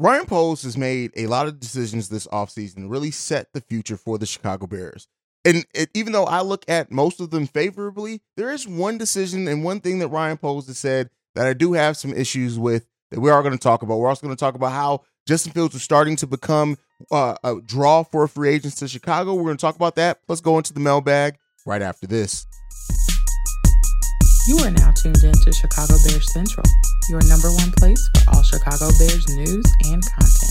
Ryan Poles has made a lot of decisions this offseason really set the future for the Chicago Bears. And it, even though I look at most of them favorably, there is one decision and one thing that Ryan Poles has said that I do have some issues with that we are going to talk about. We're also going to talk about how Justin Fields is starting to become uh, a draw for free agents to Chicago. We're going to talk about that. Let's go into the mailbag right after this. You are now tuned in to Chicago Bears Central, your number one place for all Chicago Bears news and content.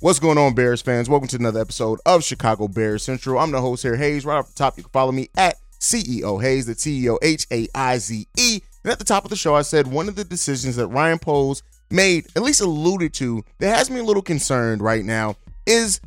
What's going on, Bears fans? Welcome to another episode of Chicago Bears Central. I'm the host here, Haize. Right off the top, you can follow me at CEO Haize, the CEO H A I Z E. And at the top of the show, I said one of the decisions that Ryan Poles made, at least alluded to, that has me a little concerned right now is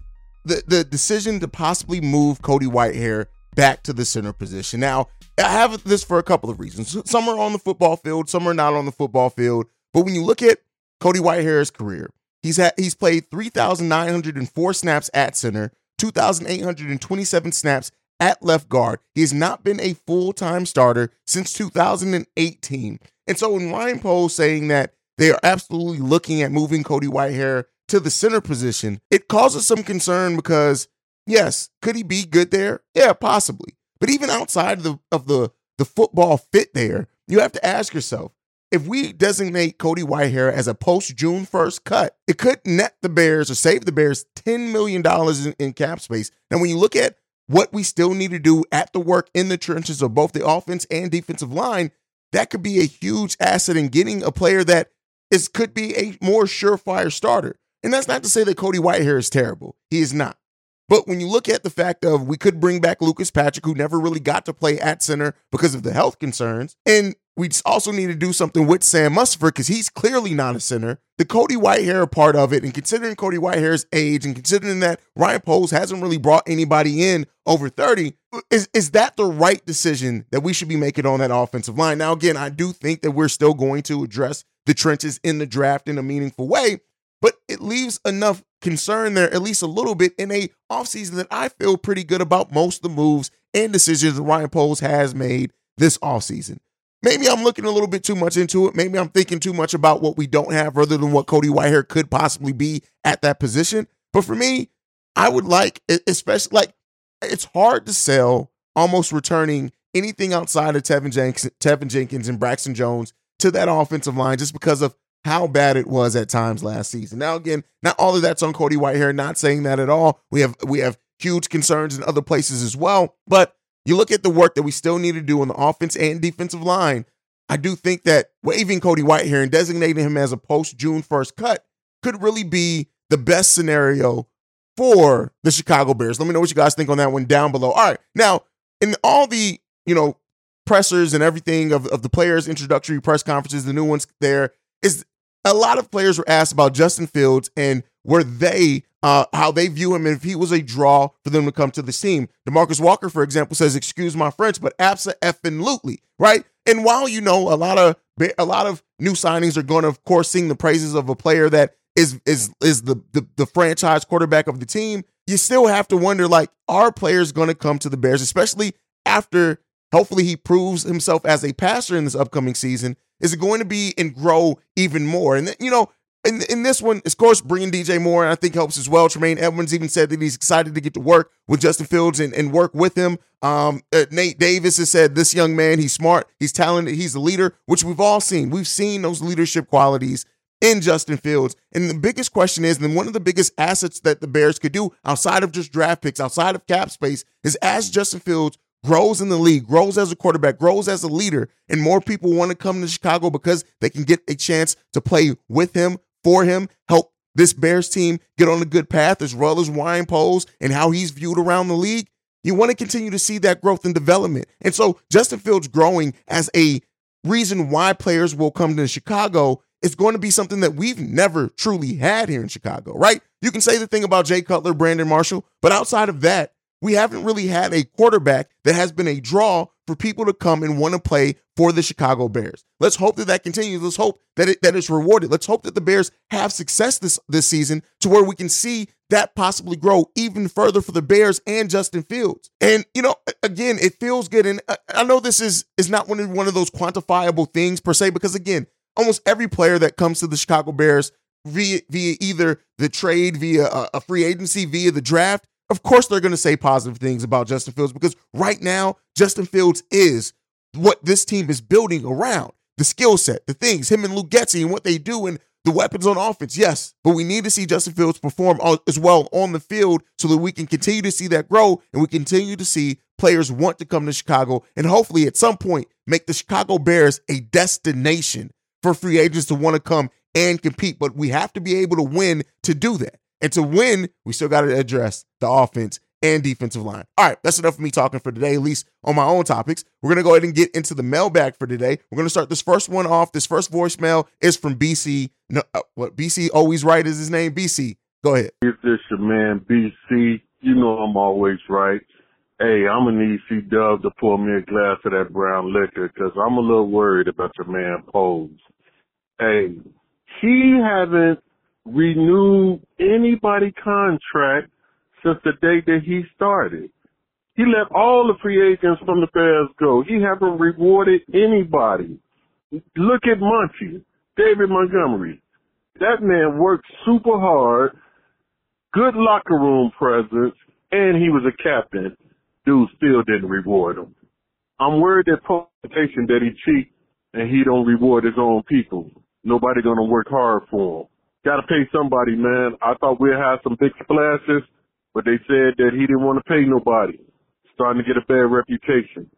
the the decision to possibly move Cody Whitehair back to the center position. Now, I have this for a couple of reasons. Some are on the football field, some are not on the football field. But when you look at Cody Whitehair's career, he's had he's played 3,904 snaps at center, 2,827 snaps at left guard. He has not been a full-time starter since 2018. And so when Ryan Poles saying that they are absolutely looking at moving Cody Whitehair to the center position, it causes some concern because Yes, could he be good there? Yeah, possibly. But even outside of the of the the football fit there, you have to ask yourself, if we designate Cody Whitehair as a post June 1st cut, it could net the Bears or save the Bears $10 million in, in cap space. Now, when you look at what we still need to do at the work in the trenches of both the offense and defensive line, that could be a huge asset in getting a player that is could be a more surefire starter. And that's not to say that Cody Whitehair is terrible. He is not. But when you look at the fact of we could bring back Lucas Patrick, who never really got to play at center because of the health concerns, and we also need to do something with Sam Mustipher because he's clearly not a center. The Cody Whitehair part of it, and considering Cody Whitehair's age, and considering that Ryan Poles hasn't really brought anybody in over 30, is, is that the right decision that we should be making on that offensive line? Now, again, I do think that we're still going to address the trenches in the draft in a meaningful way, but it leaves enough concern there, at least a little bit, in a offseason that I feel pretty good about most of the moves and decisions that Ryan Poles has made this offseason. Maybe I'm looking a little bit too much into it. Maybe I'm thinking too much about what we don't have rather than what Cody Whitehair could possibly be at that position. But for me, I would like, especially like, it's hard to sell almost returning anything outside of Tevin Jenkins, Teven Jenkins and Braxton Jones to that offensive line just because of how bad it was at times last season. Now, again, not all of that's on Cody Whitehair, not saying that at all. We have we have huge concerns in other places as well. But you look at the work that we still need to do on the offense and defensive line. I do think that waiving Cody Whitehair and designating him as a post June 1st cut could really be the best scenario for the Chicago Bears. Let me know what you guys think on that one down below. All right. Now, in all the, you know, pressers and everything of, of the players' introductory press conferences, the new ones there, is a lot of players were asked about Justin Fields and were they uh, how they view him and if he was a draw for them to come to the team. DeMarcus Walker, for example, says, "Excuse my French, but absa effing lootly." Right? And while you know a lot of a lot of new signings are going to, of course, sing the praises of a player that is is is the, the the franchise quarterback of the team, you still have to wonder like, are players going to come to the Bears, especially after hopefully he proves himself as a passer in this upcoming season? Is it going to be and grow even more? And you know, in, in this one, of course, bringing DJ Moore, I think helps as well. Tremaine Edmunds even said that he's excited to get to work with Justin Fields and, and work with him. Um, uh, Nate Davis has said this young man, he's smart, he's talented, he's a leader, which we've all seen. We've seen those leadership qualities in Justin Fields. And the biggest question is, and one of the biggest assets that the Bears could do outside of just draft picks, outside of cap space, is as Justin Fields grows in the league, grows as a quarterback, grows as a leader, and more people want to come to Chicago because they can get a chance to play with him, for him, help this Bears team get on a good path, as well as Ryan Poles and how he's viewed around the league. You want to continue to see that growth and development. And so Justin Fields growing as a reason why players will come to Chicago is going to be something that we've never truly had here in Chicago, right? You can say the thing about Jay Cutler, Brandon Marshall, but outside of that, we haven't really had a quarterback that has been a draw for people to come and want to play for the Chicago Bears. Let's hope that that continues. Let's hope that it that it's rewarded. Let's hope that the Bears have success this this season to where we can see that possibly grow even further for the Bears and Justin Fields. And you know, again, it feels good. And I know this is is not one of one of those quantifiable things per se, because again, almost every player that comes to the Chicago Bears via via either the trade, via a, a free agency, via the draft of course they're going to say positive things about Justin Fields because right now Justin Fields is what this team is building around. The skill set, the things, him and Luke Getsy and what they do and the weapons on offense, yes, but we need to see Justin Fields perform as well on the field so that we can continue to see that grow and we continue to see players want to come to Chicago and hopefully at some point make the Chicago Bears a destination for free agents to want to come and compete. But we have to be able to win to do that. And to win, we still got to address the offense and defensive line. All right, that's enough of me talking for today, at least on my own topics. We're going to go ahead and get into the mailbag for today. We're going to start this first one off. This first voicemail is from BC. No, uh, what BC always right is his name? BC, go ahead. If this your man BC, you know I'm always right. Hey, I'm gonna need C Dub to pour me a glass of that brown liquor because I'm a little worried about your man Poles. Hey, he hasn't renewed anybody contract since the day that he started. He let all the free agents from the Bears go. He haven't rewarded anybody. Look at Monty, David Montgomery. That man worked super hard, good locker room presence, and he was a captain. Dude still didn't reward him. I'm worried that publication that he cheat and he don't reward his own people. Nobody gonna work hard for him. Got to pay somebody, man. I thought we'd have some big splashes, but they said that he didn't want to pay nobody. Starting to get a bad reputation.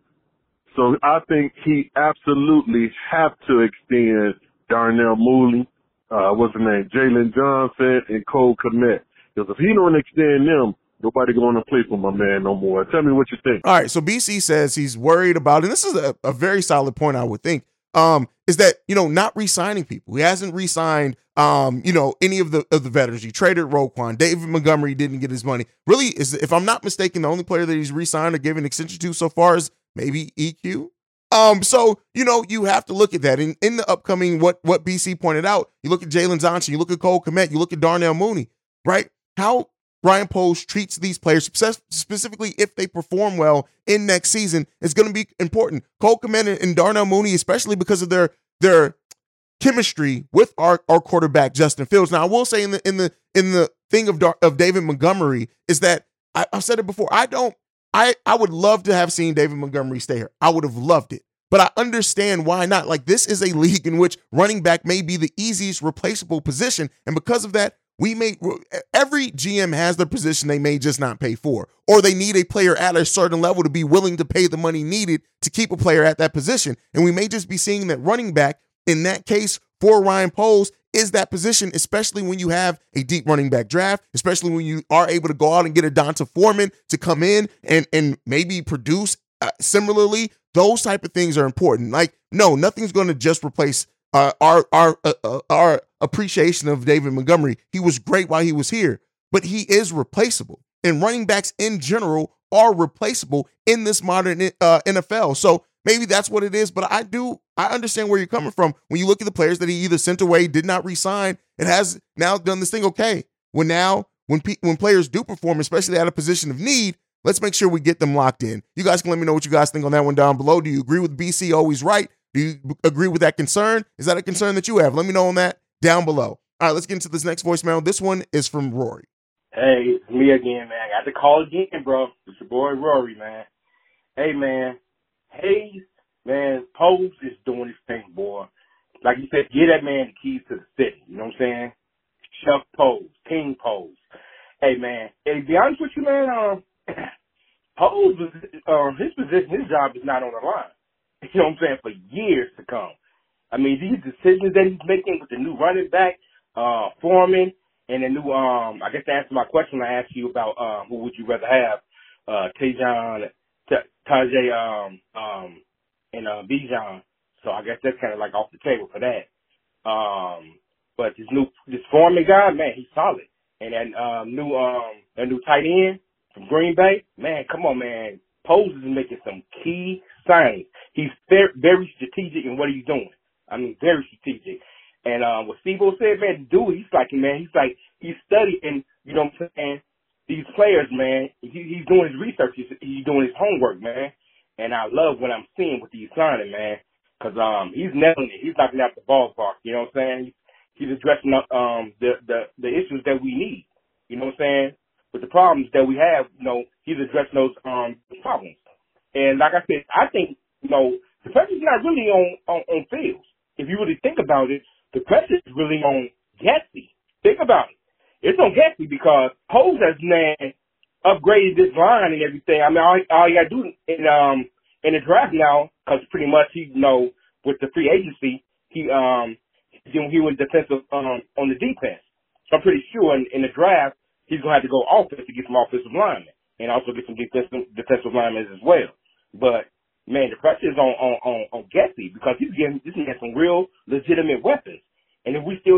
So I think he absolutely have to extend Darnell Mooney, uh, what's his name, Jaylon Johnson, and Cole Kmet. Because if he don't extend them, nobody going to play for my man no more. Tell me what you think. All right, so BC says he's worried about, and this is a, a very solid point, I would think um, is that you know not re-signing people. He hasn't re-signed um, you know, any of the of the veterans. He traded Roquan. David Montgomery didn't get his money. Really, is if I'm not mistaken, the only player that he's re-signed or given extension to so far is maybe EQ. Um, so you know, you have to look at that. In in the upcoming what what BC pointed out, you look at Jaylon Johnson, you look at Cole Kmet, you look at Darnell Mooney, right? How Ryan Poles treats these players, specifically if they perform well in next season, is going to be important. Cole Kmet and Darnell Mooney, especially because of their their chemistry with our, our quarterback Justin Fields. Now, I will say in the in the in the thing of of David Montgomery is that I, I've said it before. I don't. I I would love to have seen David Montgomery stay here. I would have loved it. But I understand why not. Like, this is a league in which running back may be the easiest replaceable position. And because of that, we may every GM has their position they may just not pay for, or they need a player at a certain level to be willing to pay the money needed to keep a player at that position. And we may just be seeing that running back in that case for Ryan Poles is that position, especially when you have a deep running back draft, especially when you are able to go out and get a D'Onta Foreman to come in and and maybe produce uh, similarly. Those type of things are important. Like, no, nothing's going to just replace uh, our our uh, uh, our appreciation of David Montgomery. He was great while he was here, but he is replaceable. And running backs in general are replaceable in this modern uh, NFL. So maybe that's what it is. But I do I understand where you're coming from when you look at the players that he either sent away, did not resign, and has now done this thing. Okay, when now when pe- when players do perform, especially at a position of need, let's make sure we get them locked in. You guys can let me know what you guys think on that one down below. Do you agree with BC always right? Do you agree with that concern? Is that a concern that you have? Let me know on that down below. All right, let's get into this next voicemail. This one is from Rory. Hey, it's me again, man. I got to call again, bro. It's your boy Rory, man. Hey, man. Haize, man, Poles is doing his thing, boy. Like you said, get that man the keys to the city. You know what I'm saying? Chuck Poles, King Poles. Hey, man. Hey, be honest with you, man, um, Poles, um, his position, his job is not on the line. You know what I'm saying? For years to come. I mean, these decisions that he's making with the new running back, uh, Foreman, and the new, um, I guess to answer my question, I asked you about, um, who would you rather have, uh, Tajon, Tajay, um, um, and, uh, Bijan. So I guess that's kind of like off the table for that. Um, but this new, this Foreman guy, man, he's solid. And that, um, new, um, that new tight end from Green Bay, man, come on, man. Poles is making some key signings. He's very, strategic in what he's doing. I mean, very strategic. And um, what Steve said, man, dude, he's like, man, he's like, he's studying, you know what I'm saying, these players, man. He, he's doing his research. He's, he's doing his homework, man. And I love what I'm seeing with these signing, man, because um, he's nailing it. He's knocking out the ballpark. You know what I'm saying? He's addressing um the the the issues that we need. You know what I'm saying? With the problems that we have, you know, he's addressing those um problems. And like I said, I think you know the pressure's not really on on, on Fields. If you really think about it, the pressure is really on Getsy. Think about it. It's on Getsy because Poles has man upgraded this line and everything. I mean, all, all you got to do in um in the draft now, because pretty much he you know with the free agency, he um he was defensive um on the defense. So I'm pretty sure in, in the draft he's gonna have to go offense to get some offensive linemen and also get some defensive defensive linemen as well. But man, the pressure is on on on, on Getsy because he's getting this man some real legitimate weapons. And if we still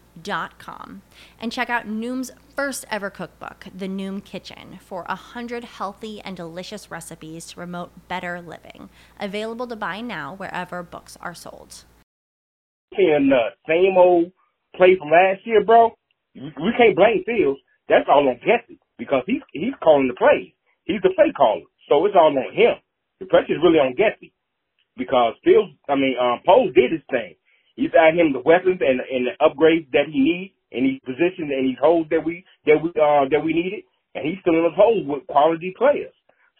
dot com and check out Noom's first ever cookbook, The Noom Kitchen, for a hundred healthy and delicious recipes to promote better living. Available to buy now wherever books are sold. seeing the same old play from last year, bro, we can't blame Fields. That's all on Getsy because he's he's calling the plays. He's the play caller, so it's all on him. The pressure is really on Getsy because Fields, I mean, um, Poles did his thing. He's got him the weapons and and the upgrades that he needs in these positions and these holes that we that we uh that we needed, and he's filling those holes with quality players.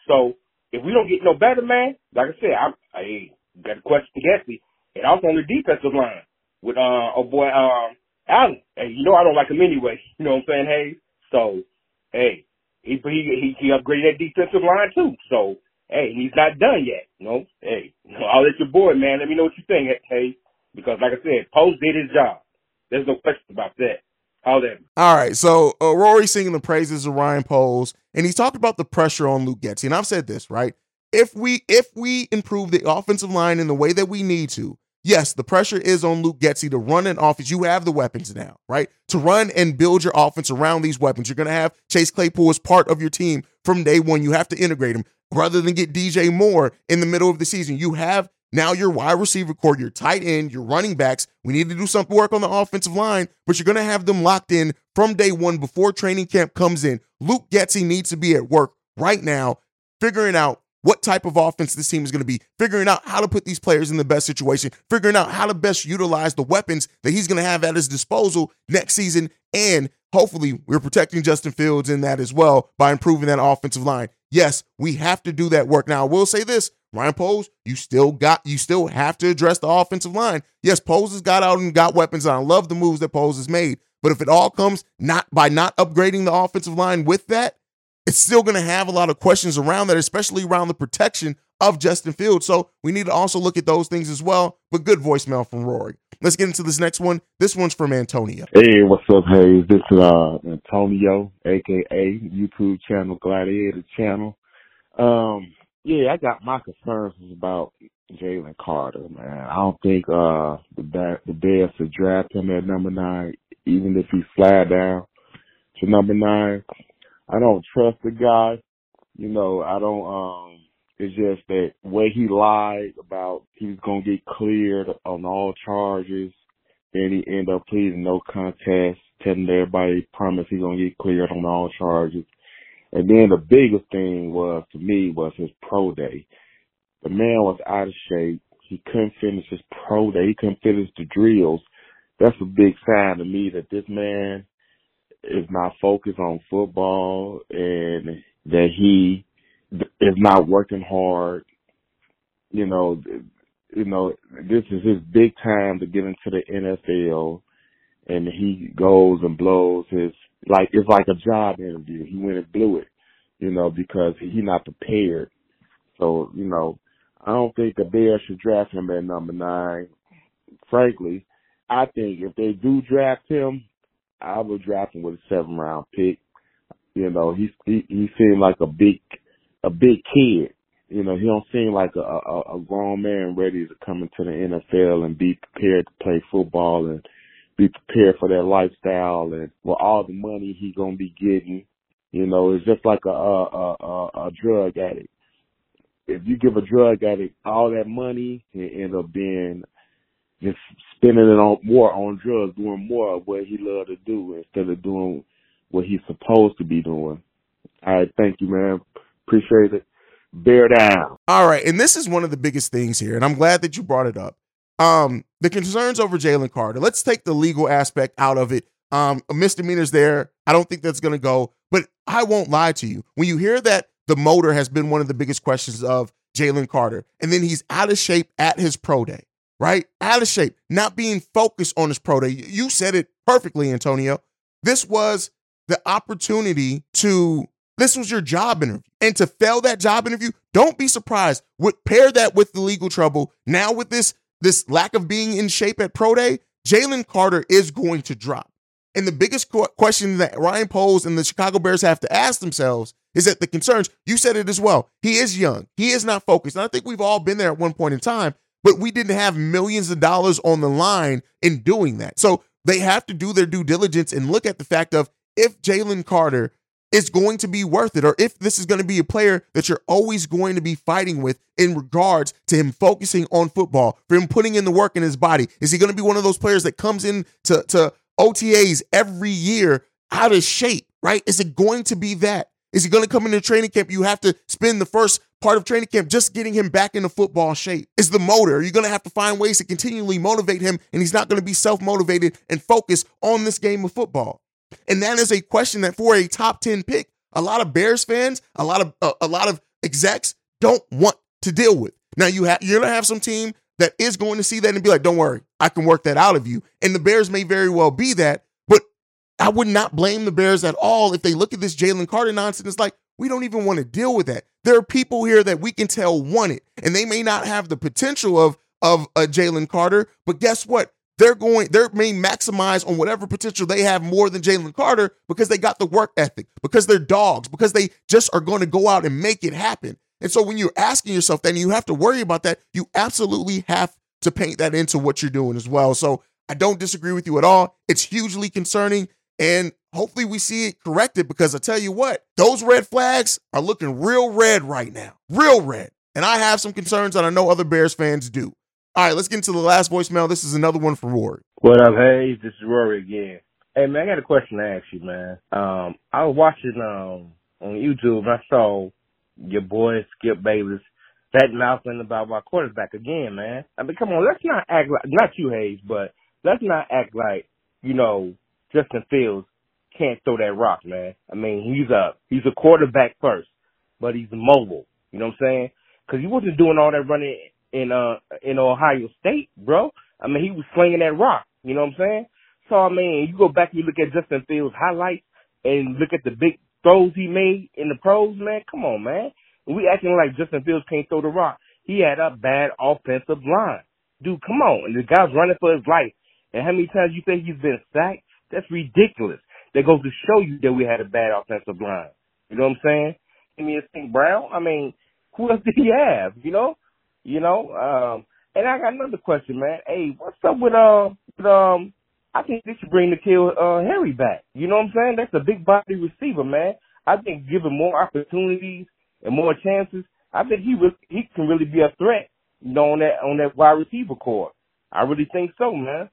So if we don't get no better, man, like I said, I I got a question to Getsy, and also on the defensive line with uh oh boy um Allen. Hey, you know I don't like him anyway. You know what I'm saying? Hey, so hey, he he he, he upgraded that defensive line too. So hey, he's not done yet. Know, hey, you I'll let your boy, man. Let me know what you think, hey, because like I said, Poles did his job. There's no question about that. All that. All right, so uh, Rory singing the praises of Ryan Poles, and he's talked about the pressure on Luke Getsy, and I've said this right. If we if we improve the offensive line in the way that we need to, yes, the pressure is on Luke Getsy to run an offense. You have the weapons now, right? To run and build your offense around these weapons. You're going to have Chase Claypool as part of your team from day one. You have to integrate him rather than get DJ Moore in the middle of the season. You have now your wide receiver core, your tight end, your running backs. We need to do some work on the offensive line, but you're going to have them locked in from day one before training camp comes in. Luke Getsy needs to be at work right now, figuring out what type of offense this team is going to be, figuring out how to put these players in the best situation, figuring out how to best utilize the weapons that he's going to have at his disposal next season. And hopefully, we're protecting Justin Fields in that as well by improving that offensive line. Yes, we have to do that work. Now, I will say this Ryan Poles, you still got, you still have to address the offensive line. Yes, Poles has got out and got weapons, and I love the moves that Poles has made. But if it all comes not by not upgrading the offensive line with that, it's still going to have a lot of questions around that, especially around the protection of Justin Fields. So we need to also look at those things as well. But good voicemail from Rory. Let's get into this next one. This one's from Antonio. Hey, what's up, Haize? This is uh, Antonio, aka YouTube channel Gladiator channel. Um, yeah, I got my concerns about Jalen Carter, man. I don't think uh the the Bears should draft him at number nine, even if he slide down to number nine. I don't trust the guy. You know, I don't. Um, it's just that way he lied about he was gonna get cleared on all charges, and he ended up pleading no contest, telling everybody promise he's gonna get cleared on all charges. And then the biggest thing was to me was his pro day. The man was out of shape. He couldn't finish his pro day. He couldn't finish the drills. That's a big sign to me that this man is not focused on football and that he is not working hard. You know, you know, this is his big time to get into the NFL and he goes and blows his like it's like a job interview. He went and blew it, you know, because he not prepared. So, you know, I don't think the Bears should draft him at number nine. Frankly, I think if they do draft him, I would draft him with a seven round pick. You know, he he he seemed like a big a big kid. You know, he don't seem like a, a a grown man ready to come into the NFL and be prepared to play football and be prepared for that lifestyle and with all the money he gonna be getting. You know, it's just like a a a, a drug addict. If you give a drug addict all that money, he end up being just spending it on more on drugs, doing more of what he loved to do instead of doing what he's supposed to be doing. All right, thank you, man. Appreciate it. Bear down. All right, and this is one of the biggest things here, and I'm glad that you brought it up. Um, the concerns over Jalen Carter. Let's take the legal aspect out of it. Um, a misdemeanor's there. I don't think that's going to go. But I won't lie to you. When you hear that the motor has been one of the biggest questions of Jalen Carter, and then he's out of shape at his pro day, right? Out of shape, not being focused on his pro day. You said it perfectly, Antonio. This was the opportunity to, this was your job interview. And to fail that job interview, don't be surprised. Would pair that with the legal trouble. Now with this, this lack of being in shape at pro day, Jalen Carter is going to drop. And the biggest question that Ryan Poles and the Chicago Bears have to ask themselves is that the concerns, you said it as well. He is young. He is not focused. And I think we've all been there at one point in time but we didn't have millions of dollars on the line in doing that. So they have to do their due diligence and look at the fact of if Jalen Carter is going to be worth it, or if this is going to be a player that you're always going to be fighting with in regards to him focusing on football, for him putting in the work in his body. Is he going to be one of those players that comes in to, to OTAs every year out of shape, right? Is it going to be that? Is he going to come into training camp? You have to spend the first part of training camp just getting him back into football shape is the motor. You're going to have to find ways to continually motivate him, and he's not going to be self motivated and focused on this game of football. And that is a question that for a top 10 pick, a lot of Bears fans, a lot of uh, a lot of execs don't want to deal with. Now you have you're gonna have some team that is going to see that and be like, "Don't worry, I can work that out of you." And the Bears may very well be that, but I would not blame the Bears at all if they look at this Jalen Carter nonsense. It's like We don't even want to deal with that. There are people here that we can tell want it, and they may not have the potential of of a Jalen Carter, but guess what? They're going, they may maximize on whatever potential they have more than Jalen Carter because they got the work ethic, because they're dogs, because they just are going to go out and make it happen. And so when you're asking yourself that and you have to worry about that, you absolutely have to paint that into what you're doing as well. So I don't disagree with you at all. It's hugely concerning. And hopefully we see it corrected because I tell you what, those red flags are looking real red right now. Real red. And I have some concerns that I know other Bears fans do. All right, let's get into the last voicemail. This is another one from Rory. What up, Haize? This is Rory again. Hey man, I got a question to ask you, man. Um, I was watching um on YouTube and I saw your boy Skip Bayless that mouthing about my quarterback again, man. I mean, come on, let's not act like not you, Haize, but let's not act like you know Justin Fields can't throw that rock, man. I mean, he's a he's a quarterback first, but he's mobile. You know what I'm saying? Because he wasn't doing all that running in uh in Ohio State, bro. I mean, he was slinging that rock. You know what I'm saying? So I mean, you go back and you look at Justin Fields' highlights and look at the big throws he made in the pros, man. Come on, man. We acting like Justin Fields can't throw the rock. He had a bad offensive line. Dude, come on. And the guy's running for his life. And how many times you think he's been sacked? That's ridiculous. That goes to show you that we had a bad offensive line. You know what I'm saying? I mean, St. Brown, I mean, who else did he have? You know? You know? Um, and I got another question, man. Hey, what's up with, uh, with, um, I think they should bring the N'Keal, uh, Harry back. You know what I'm saying? That's a big body receiver, man. I think give him more opportunities and more chances, I think he really, he can really be a threat, you know, on that on that wide receiver core. I really think so, man.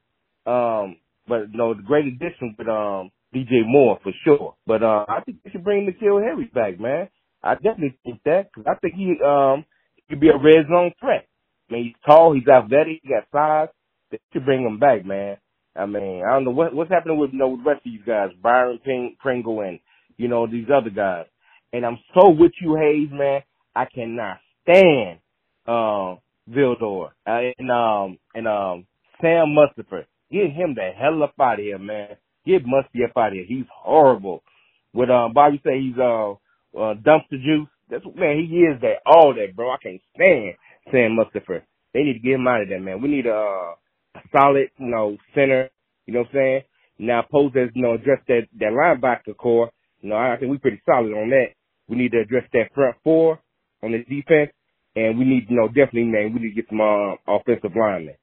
Um, but know, the great addition with um DJ Moore for sure. But uh, I think they should bring the N'Keal Harry back, man. I definitely think that because I think he um could be a red zone threat. I mean, he's tall, he's athletic, he got size. They should bring him back, man. I mean, I don't know what what's happening with you know with the rest of these guys, Byron Pringle, and you know these other guys. And I'm so with you, Haize, man. I cannot stand um Vildor uh, and um and um Sam Mustipher. Get him the hell up out of here, man. Get Musty up out of here. He's horrible. With um Bobby say he's uh, uh dumpster juice. That's man, he is that all that, bro. I can't stand Sam Mustipher. They need to get him out of there, man. We need a, a solid, you know, center. You know what I'm saying? Now, pose as you know, address that that linebacker core. You know, I think we're pretty solid on that. We need to address that front four on the defense, and we need, you know, definitely, man, we need to get some uh, offensive linemen.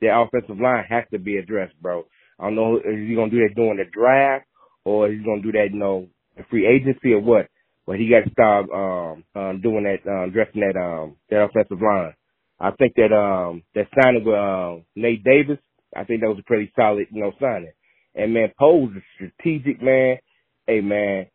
That offensive line has to be addressed, bro. I don't know if he's gonna do that during the draft or he's gonna do that, you know, free agency or what. But he got to start um, um, doing that, um, addressing that um, that offensive line. I think that um, that signing with uh, Nate Davis, I think that was a pretty solid, you know, signing. And man, Poles is a strategic, man. Hey, man,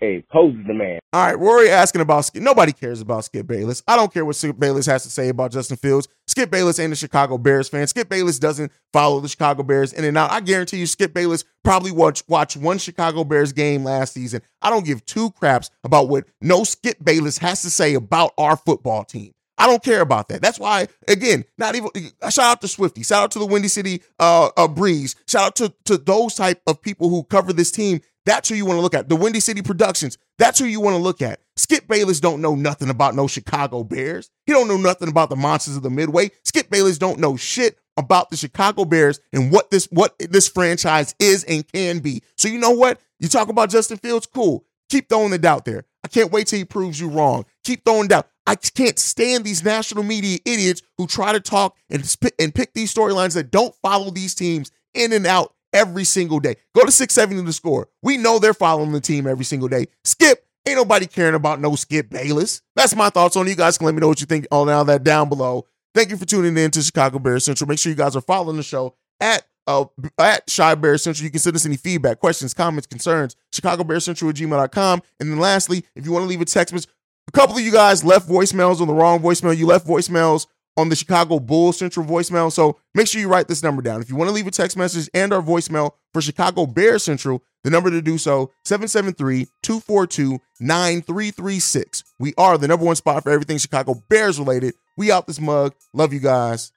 Hey, Poles the man. All right, Rory asking about Skip. Nobody cares about Skip Bayless. I don't care what Skip Bayless has to say about Justin Fields. Skip Bayless ain't a Chicago Bears fan. Skip Bayless doesn't follow the Chicago Bears in and out. I guarantee you, Skip Bayless probably watched watch one Chicago Bears game last season. I don't give two craps about what no Skip Bayless has to say about our football team. I don't care about that. That's why, again, not even shout out to Swifty, shout out to the Windy City uh, uh, Breeze, shout out to to those type of people who cover this team that's who you want to look at. The Windy City Productions. That's who you want to look at. Skip Bayless don't know nothing about no Chicago Bears. He don't know nothing about the monsters of the Midway. Skip Bayless don't know shit about the Chicago Bears and what this what this franchise is and can be. So you know what? You talk about Justin Fields, cool. Keep throwing the doubt there. I can't wait till he proves you wrong. Keep throwing doubt. I can't stand these national media idiots who try to talk and, and pick these storylines that don't follow these teams in and out every single day. Go to 670 The Score. We know they're following the team every single day. Skip, ain't nobody caring about no Skip Bayless. That's my thoughts on it. You guys can let me know what you think on all that down below. Thank you for tuning in to Chicago Bears Central. Make sure you guys are following the show at uh, at Chi Bear Central. You can send us any feedback, questions, comments, concerns, Chicago Bears Central at gmail.com. And then lastly, if you want to leave a text message, a couple of you guys left voicemails on the wrong voicemail. You left voicemails on the Chicago Bulls Central voicemail. So make sure you write this number down. If you want to leave a text message and our voicemail for Chicago Bears Central, the number to do so, 773-242-9336. We are the number one spot for everything Chicago Bears related. We out this mug. Love you guys.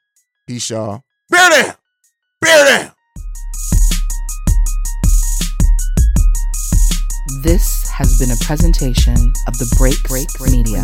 Peace, y'all. Bear down! Bear down! This has been a presentation of the Break Break Media.